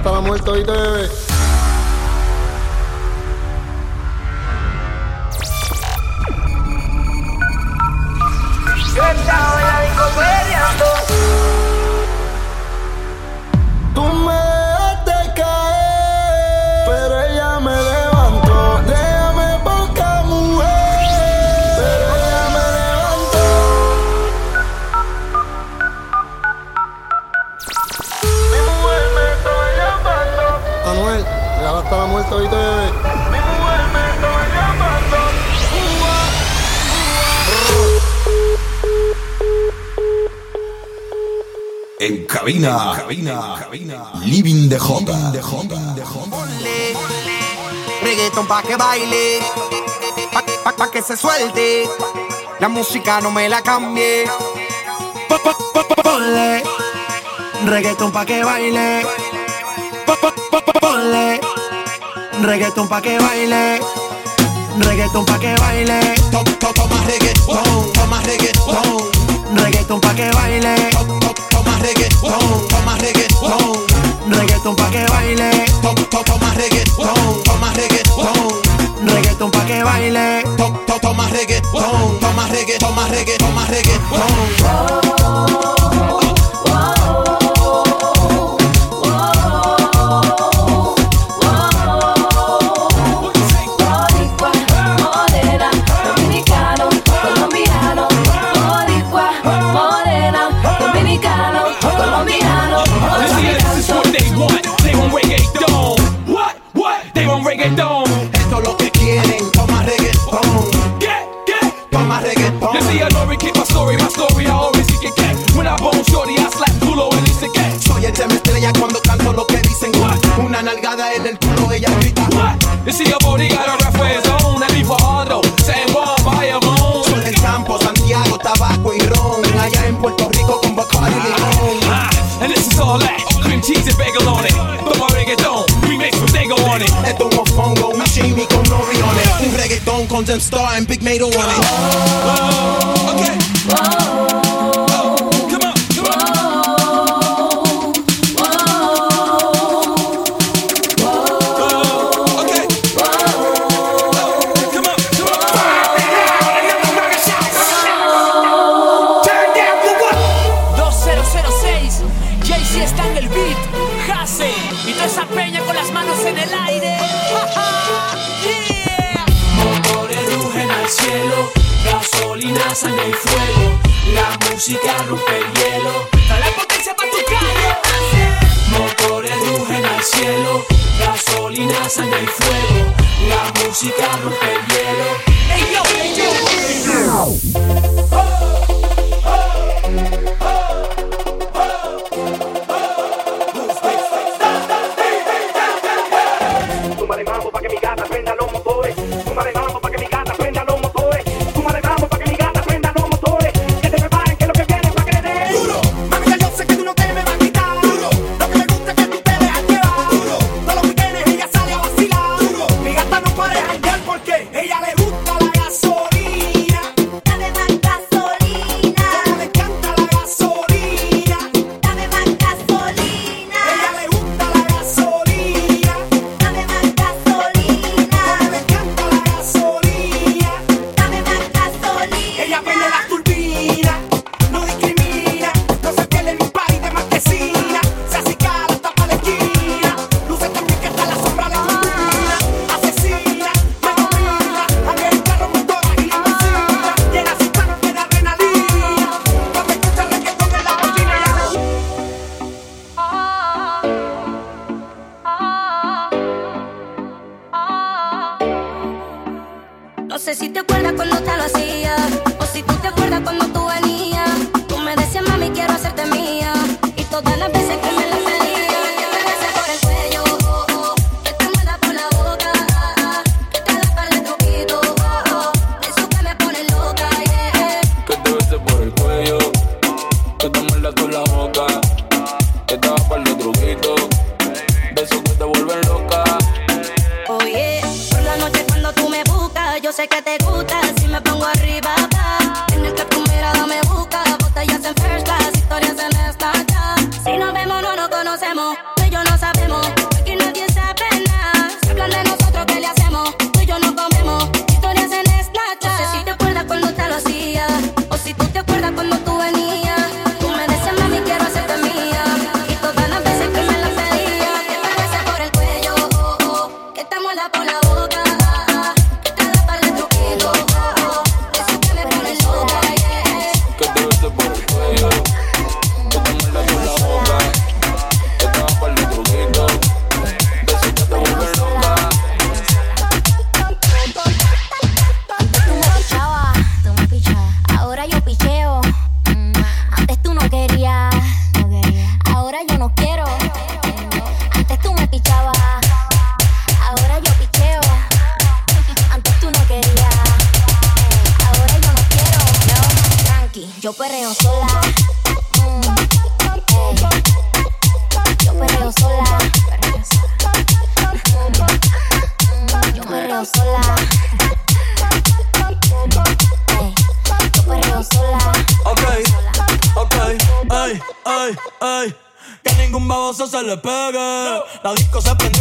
estaba muerto y te bebé. En cabina, en cabina, en cabina. Living de Jota. Living de Reggaeton pa' que baile, pa, pa, pa, que se suelte. La música no me la cambie. Pa, pa, pa, ponle. Reggaeton pa' que baile. Pa, pa, pa, ponle. Reggaeton pa' que baile. Reggaeton pa' que baile. Toma reggaeton, toma reggaeton. Reggaeton pa' que baile más reggaetón, toma reggaetón. Reggaetón pa' que baile. Top, top, toma reggaetón, toma reggaetón. Reggaetón pa' que baile. Top, top, toma reggaetón, toma reggaetón, toma reggaetón, toma reggaetón. starting. Big made fuego, la música rompe el hielo. Hey, yo, hey, yo.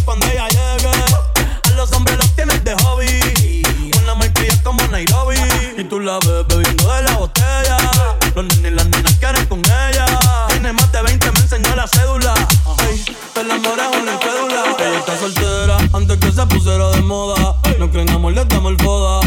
cuando ella llegue. A los hombres los tienes de hobby. Con la como Nairobi. Y tú la ves bebiendo de la botella. Los nenes y las nenas quieren con ella. Tiene más de 20, me enseñó la cédula. Ey, te la en la cédula. Ella está soltera antes que se pusiera de moda. No creen amor, le damos el foda.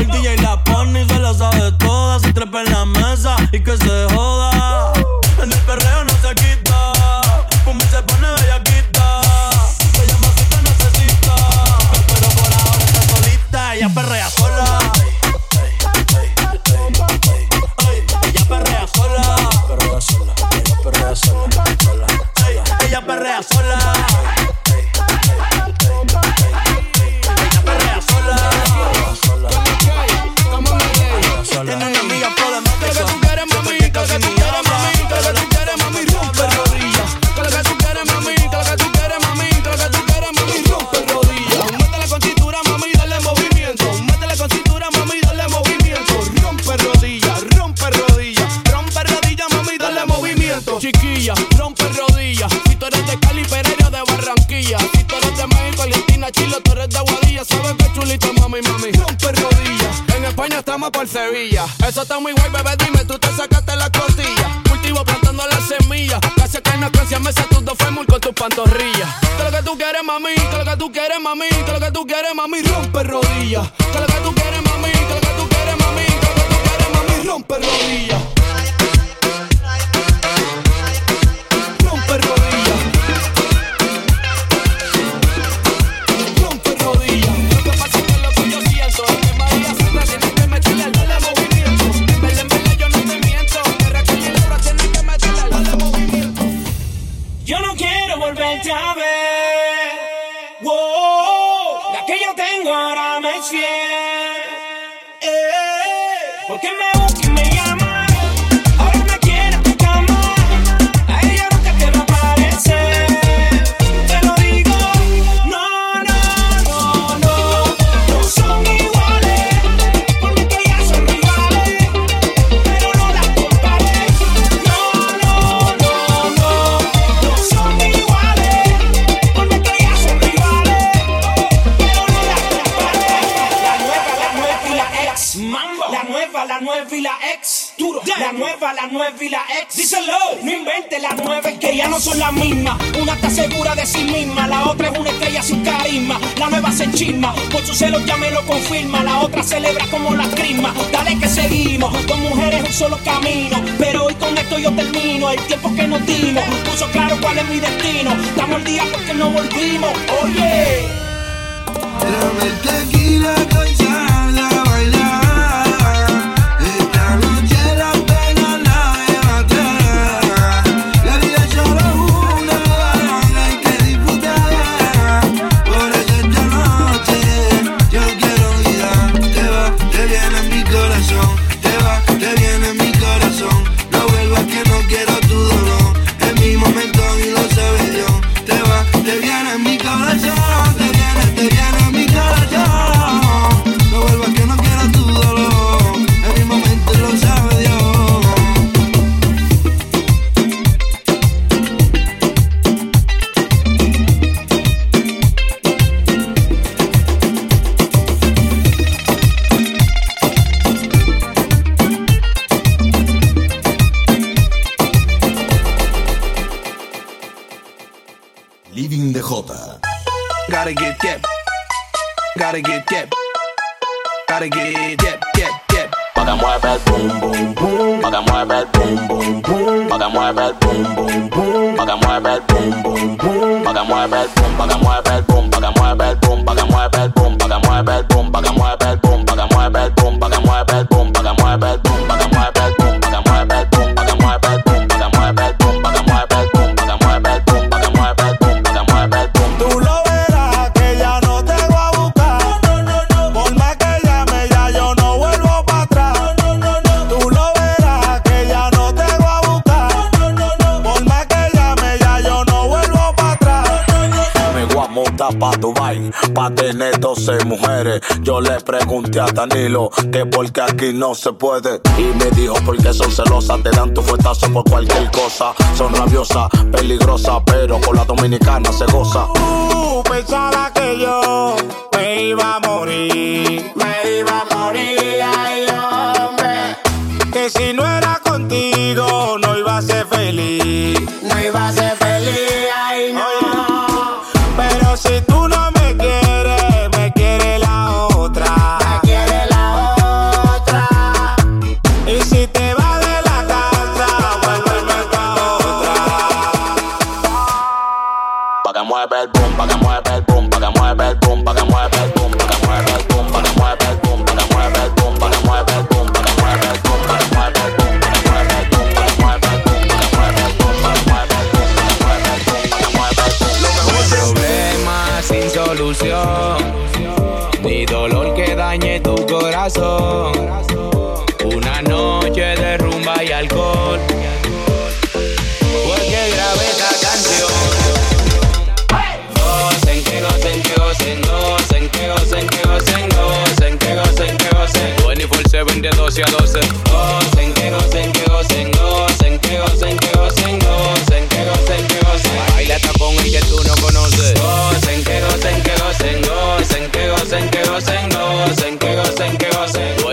que porque aquí no se puede. Y me dijo porque son celosas, te dan tu fuetazo por cualquier cosa. Son rabiosas, peligrosas, pero con la dominicana se goza. Uh, pensaba que yo me iba a morir, me iba a morir, ay hombre. Que si no era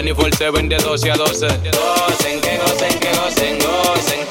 uniforme se vende 12 a 12. Gocen, que gocen, que gocen, gocen.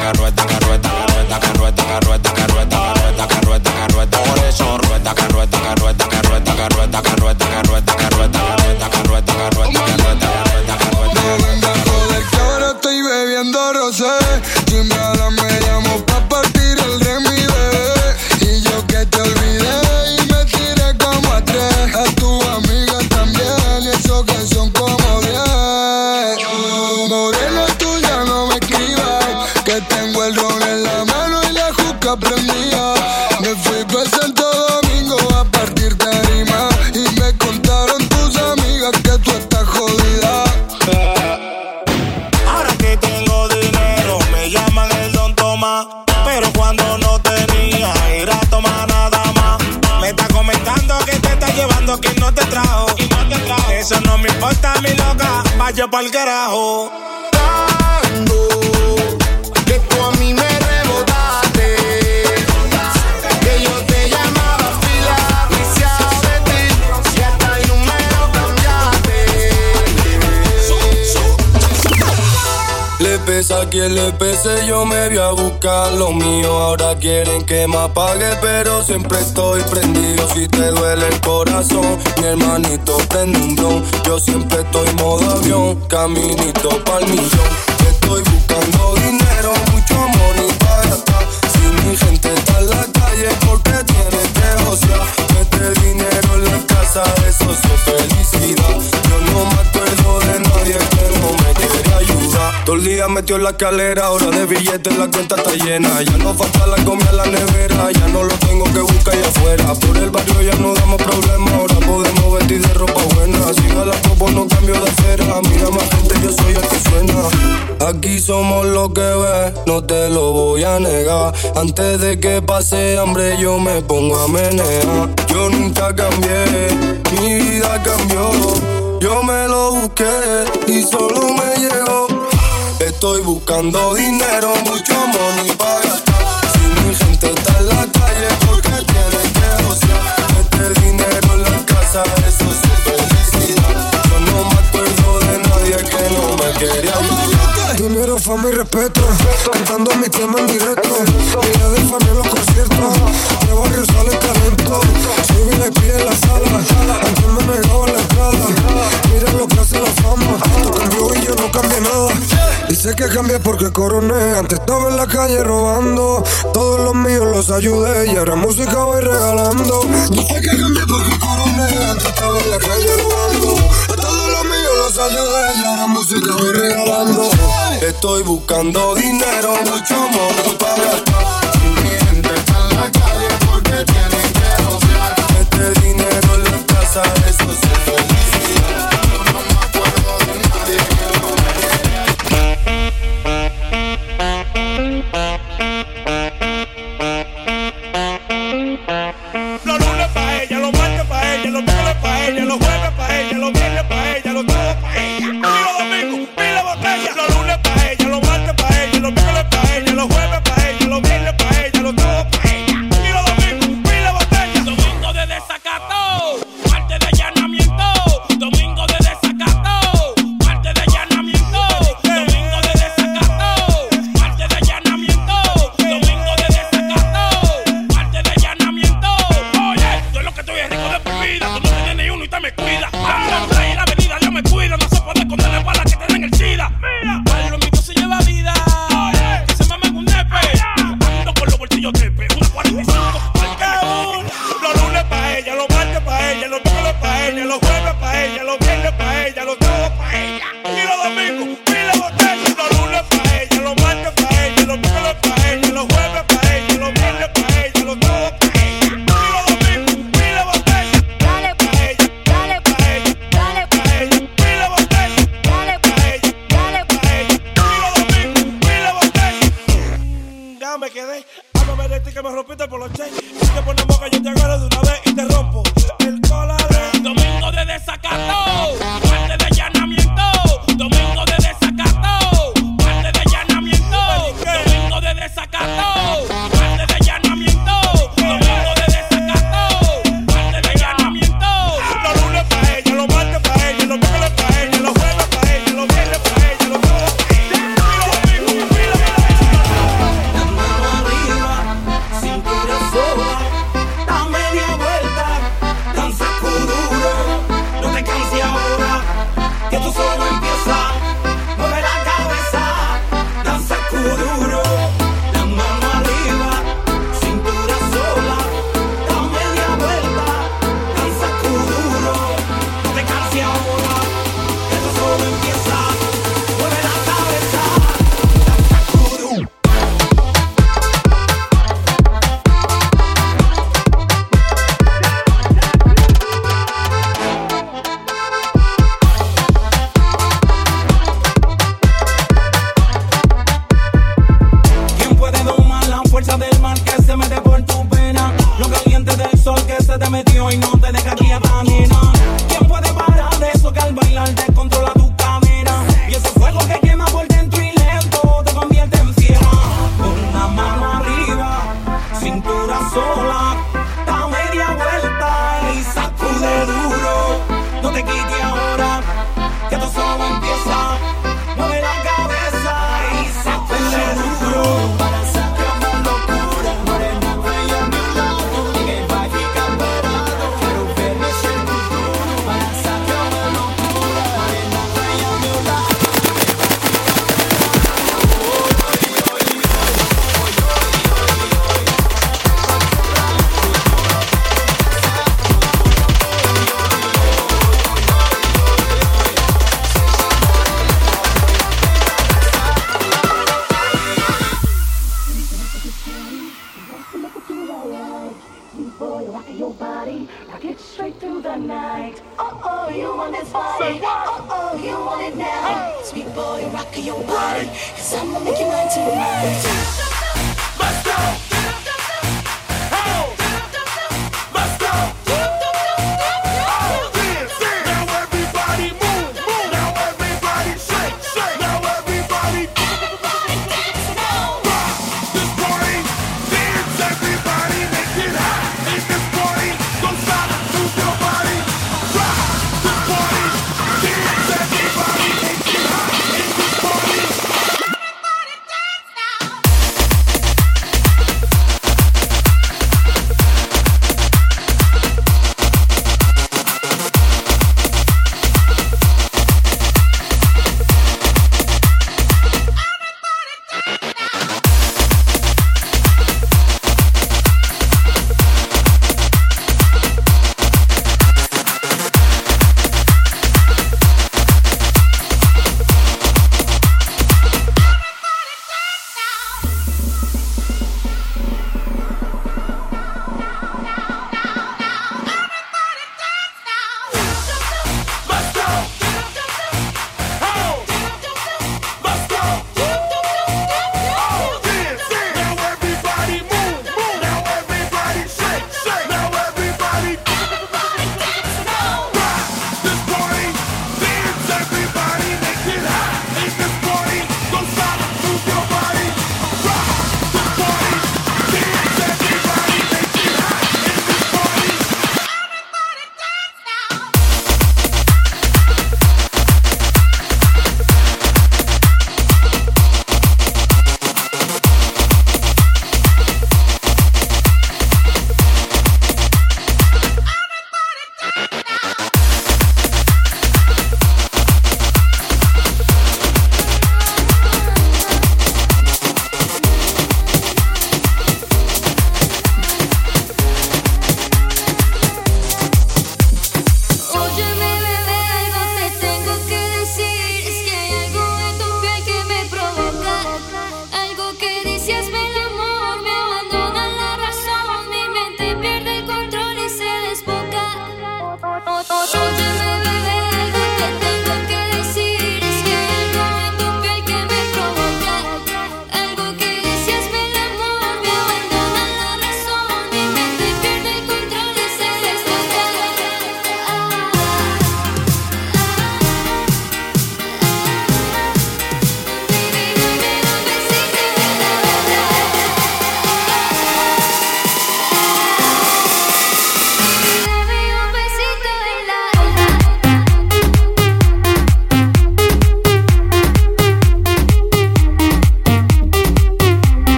agarro, esta quien le pese yo me voy a buscar lo mío. Ahora quieren que me apague, pero siempre estoy prendido. Si te duele el corazón, mi hermanito prende un blon. Yo siempre estoy modo avión, caminito pa'l millón. Estoy buscando dinero Metió en la escalera, ahora de billetes la cuenta está llena. Ya no falta la comida en la nevera, ya no lo tengo que buscar allá afuera. Por el barrio ya no damos problemas, ahora podemos vestir de ropa buena. Si la topo no cambio de acera, mira más gente, yo soy el que suena. Aquí somos lo que ves, no te lo voy a negar. Antes de que pase hambre yo me pongo a menear. Yo nunca cambié, mi vida cambió. Yo me lo busqué y solo me llegó. Estoy buscando dinero, mucho money para gastar. Si mi gente está en la calle, porque tiene que gozar. Meter dinero en la casa, eso es felicidad. Yo no me acuerdo de nadie que no me quería. Dinero, fama y respeto. Cantando mi tema en directo. Mira de fan en los conciertos. De barrio sale talento. Soy VIP en la sala. Antes me negaba la entrada. Mira lo que hace la fama. Tú cambió y yo no cambié nada. Dice que cambié porque coroné. Antes estaba en la calle robando. Todos los míos los ayudé. Y ahora música voy regalando. Dice que cambié porque coroné. Antes estaba en la calle robando. Y ahora música voy regalando. Estoy buscando dinero, mucho money para gastar. Mi la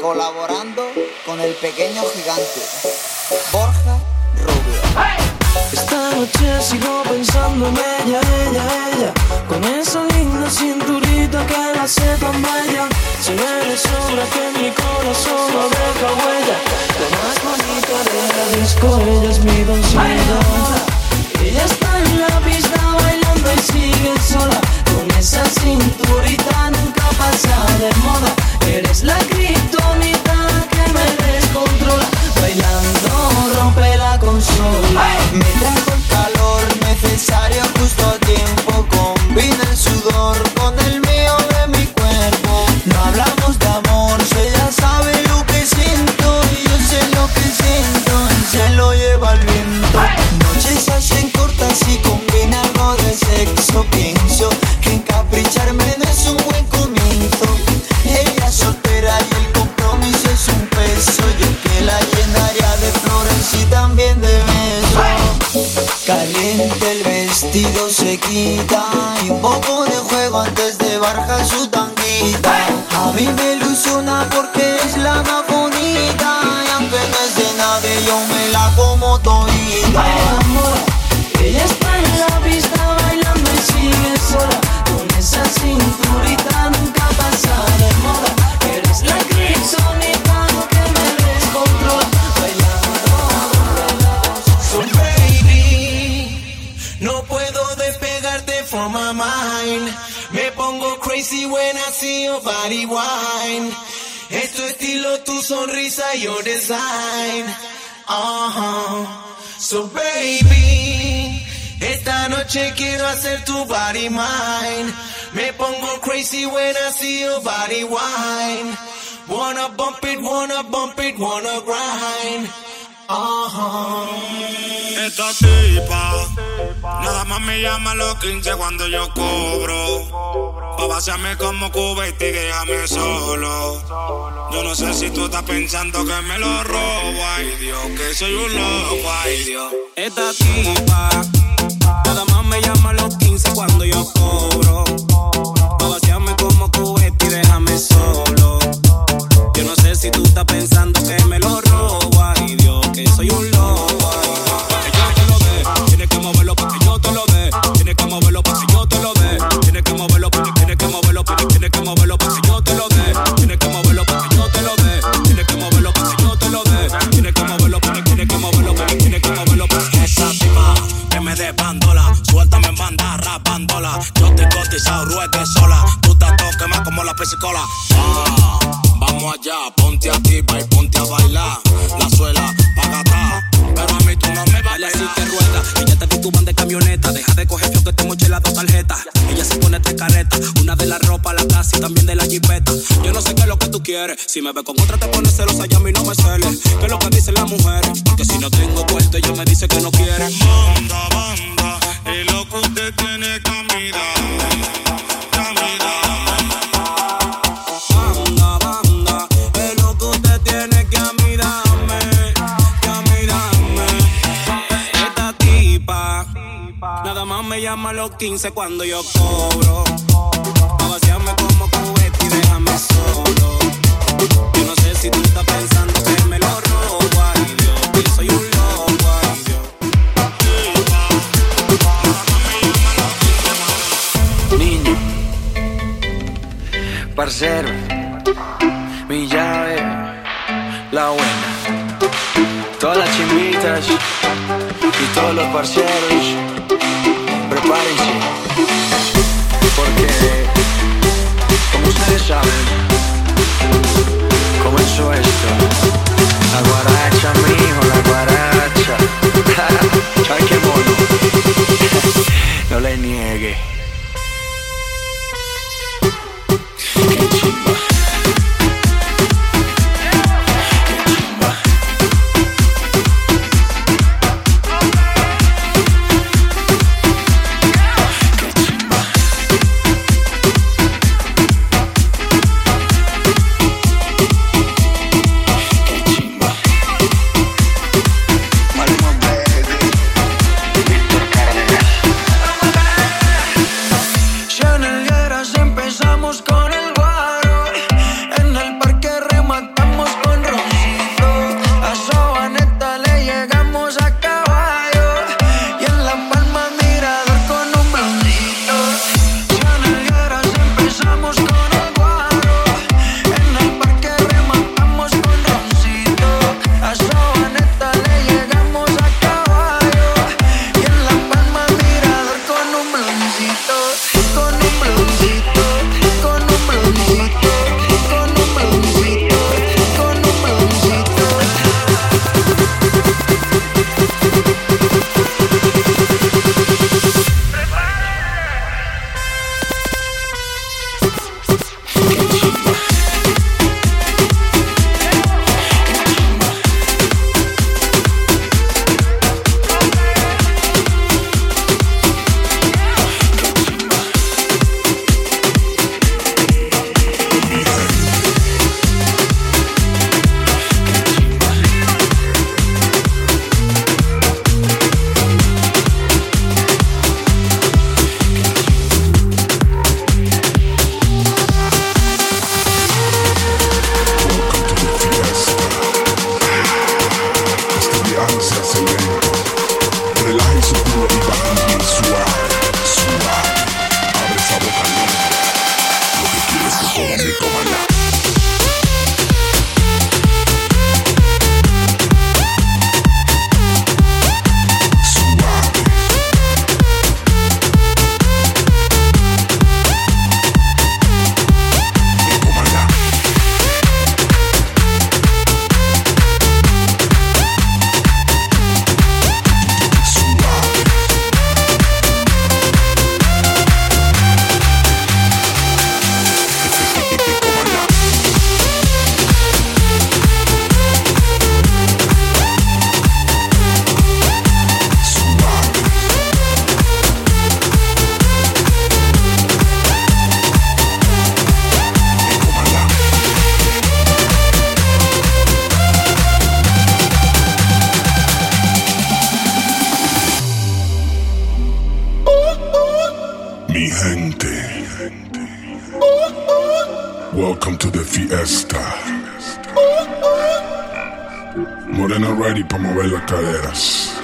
Colaborando con el pequeño gigante, Borja Rubio. Esta noche sigo pensando en ella, ella, ella, con esa linda cinturita que la hace tan bella. Si eres sobra que mi corazón no deja huella, la más bonita de la disco, ella es mi doncella. Ella está en la pista persigue sola Con esa cinturita nunca pasa de moda. Eres la criptonita que me descontrola Bailando rompe la consola. Me trajo calor sonrisa, your design. Uh-huh. So baby, esta noche quiero hacer tu body mine. Me pongo crazy when I see your body wine. Wanna bump it, wanna bump it, wanna grind. Uh-huh. Esta tipa, nada más me llama los 15 cuando yo cobro. Pa' vaciarme como cubete y déjame solo. Yo no sé si tú estás pensando que me lo robo. Ay Dios, que soy un loco, ay Dios. Esta tipa, nada más me llama los 15 cuando yo cobro. Si me ve con otra te pones celosa y a mí no me celes. ¿Qué es lo que dicen las mujeres? Porque si no tengo puesto ella me dice que no quiere. Banda, banda, y lo que usted tiene que mirar. Banda, banda, es lo que usted tiene que que tipa, nada más me llama a los 15 cuando yo cobro. Parcero, mi llave, la buena. Todas las chimbitas y todos los parceros, prepárense. Porque, como ustedes saben, comenzó esto. La guaracha, mijo, la guaracha. Ay, qué mono. No le niegue. caderas.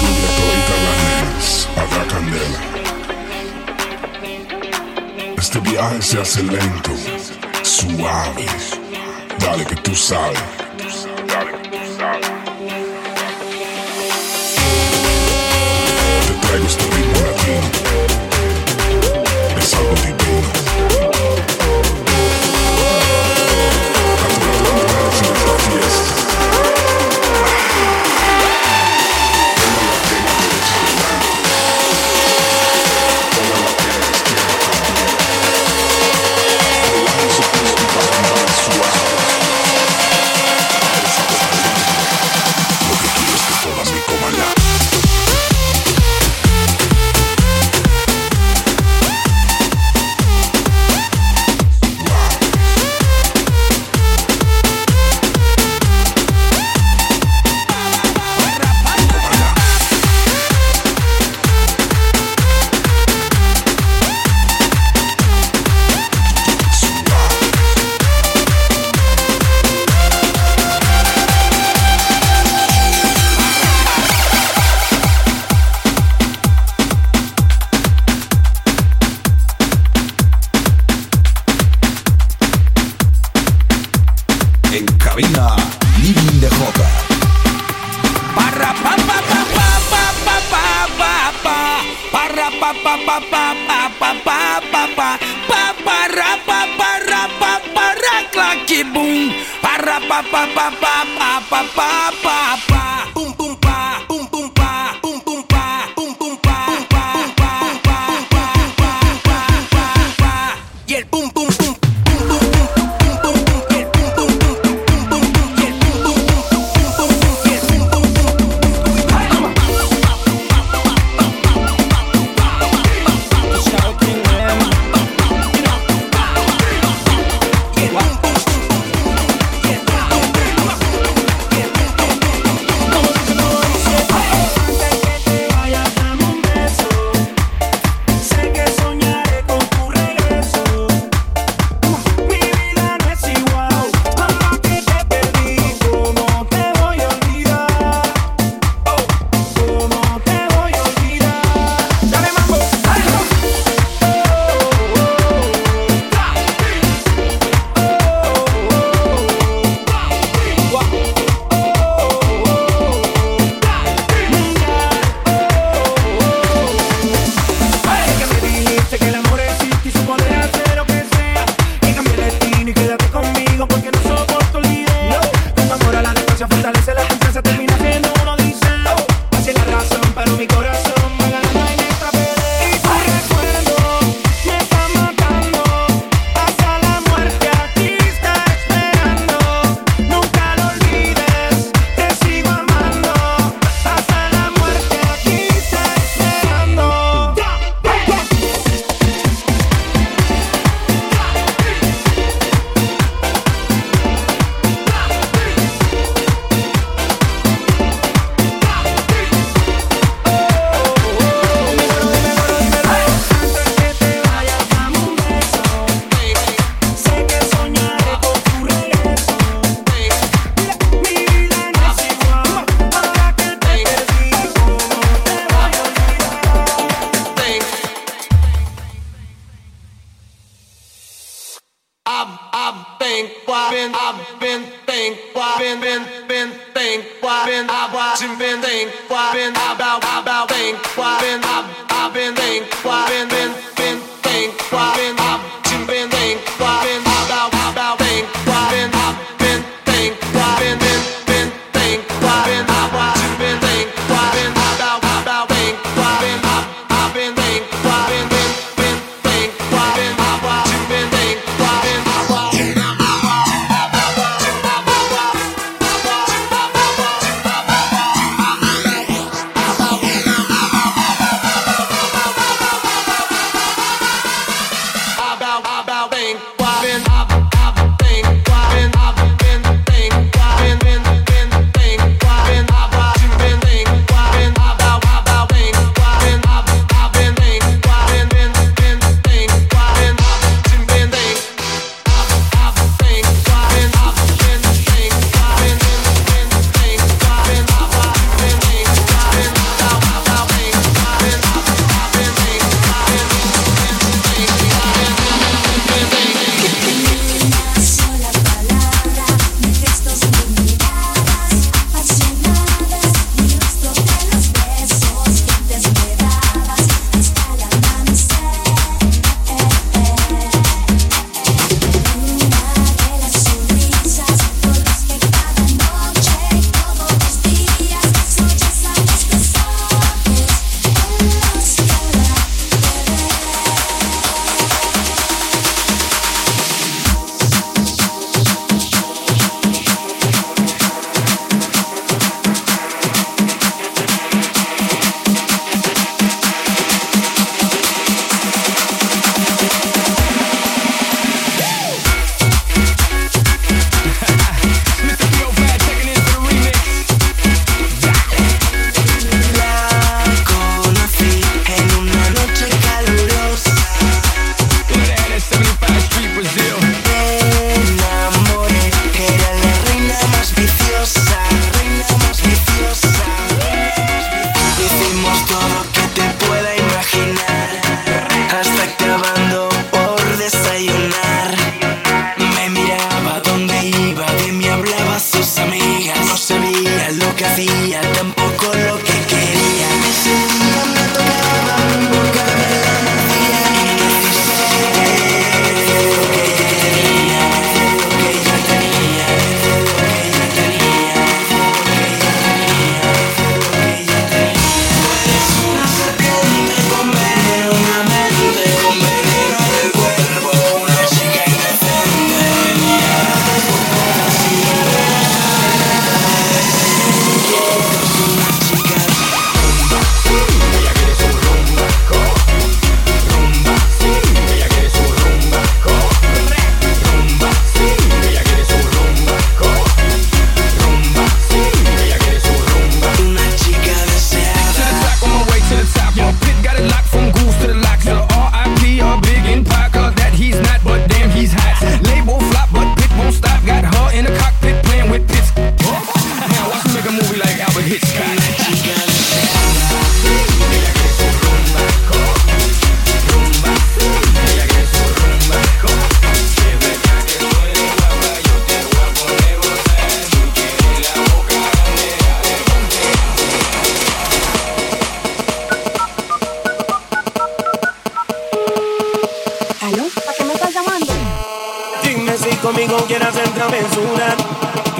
Rubia todita las nenas, habrá candela. Este viaje se hace lento, suave. Dale que tú sabes. Dale que tú sabes. Te traigo este ritmo latino. Es algo divino.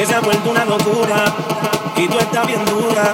se ha vuelto una locura y tú estás bien dura.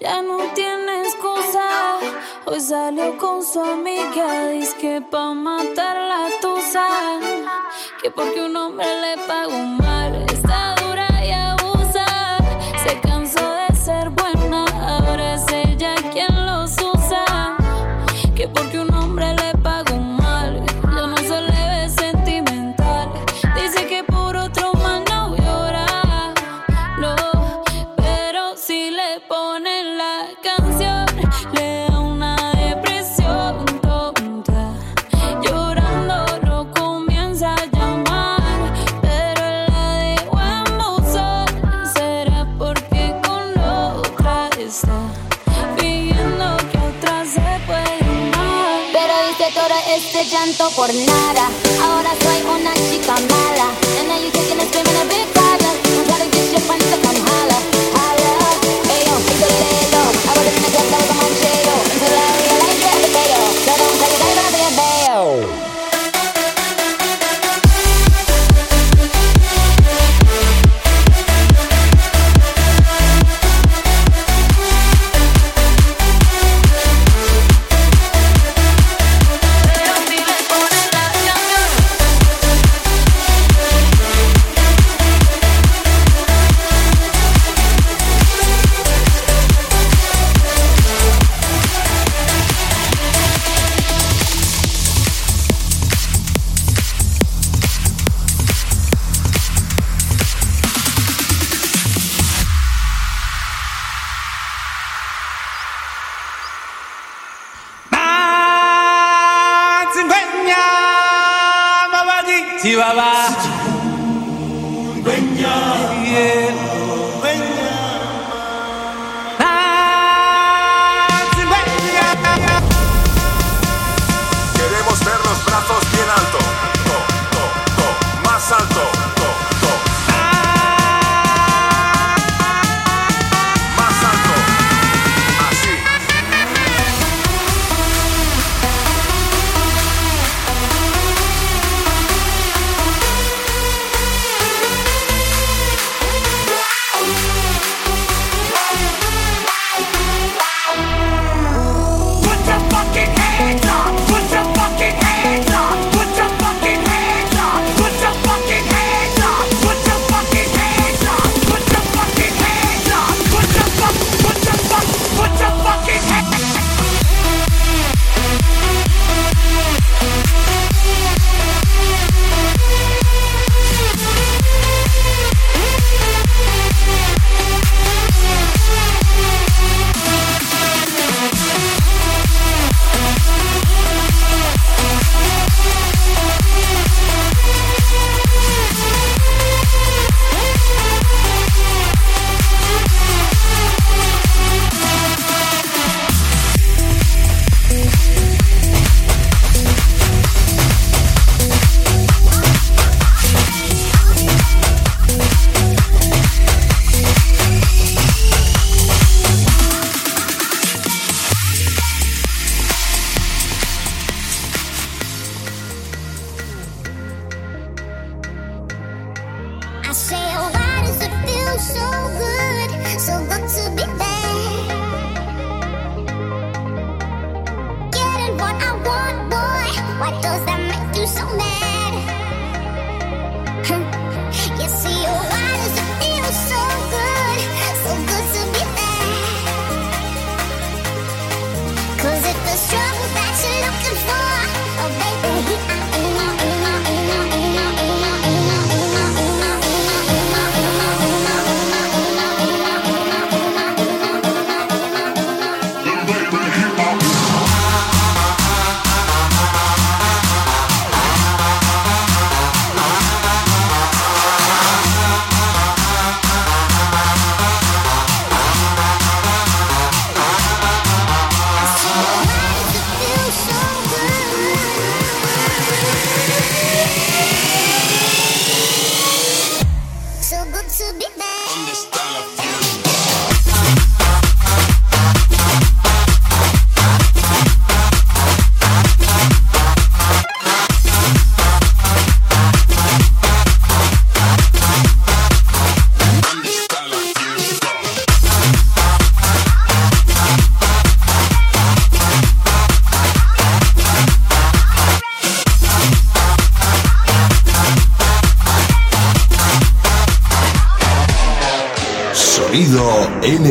Ya no tiene excusa. Hoy salió con su amiga. Dice que pa' matar la tusa. Que porque un hombre le pagó más. siento por nada. Ahora soy una chica mala. And now kicking and screaming a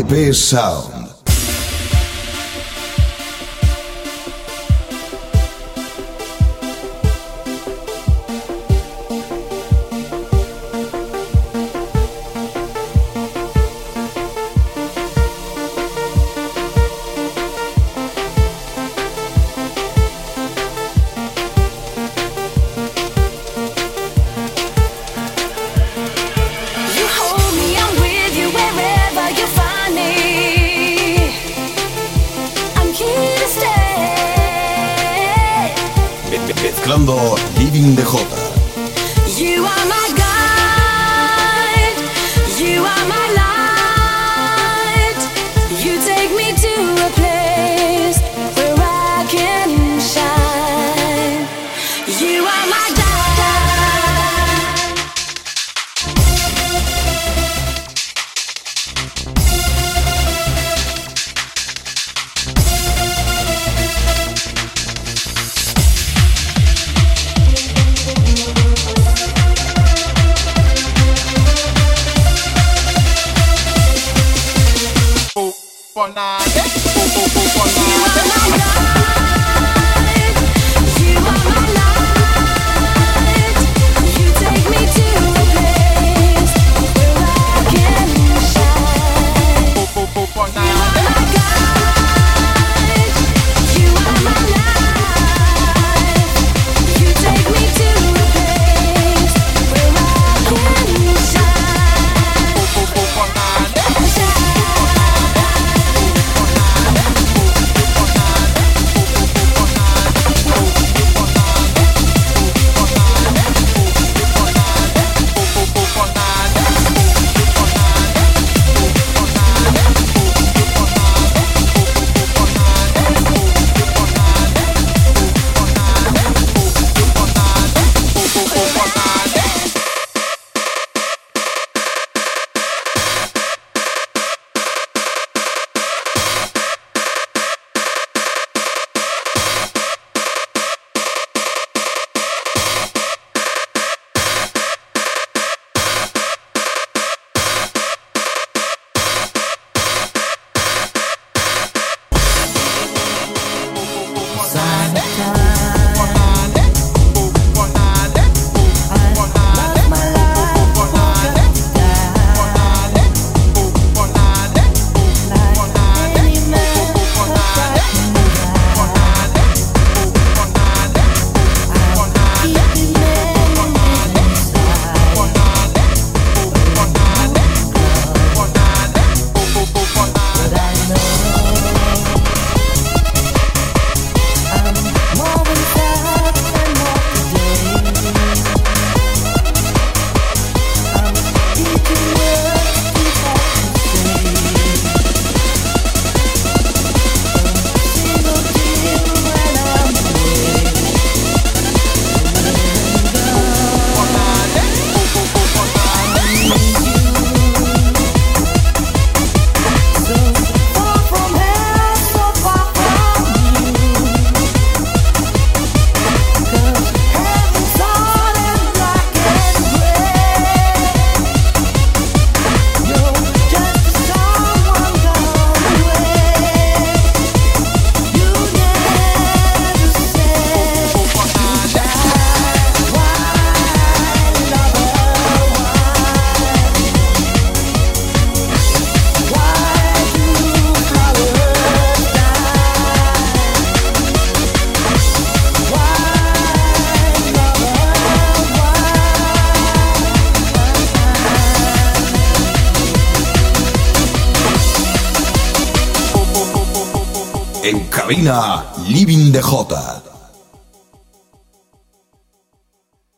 LP Sound. En cabina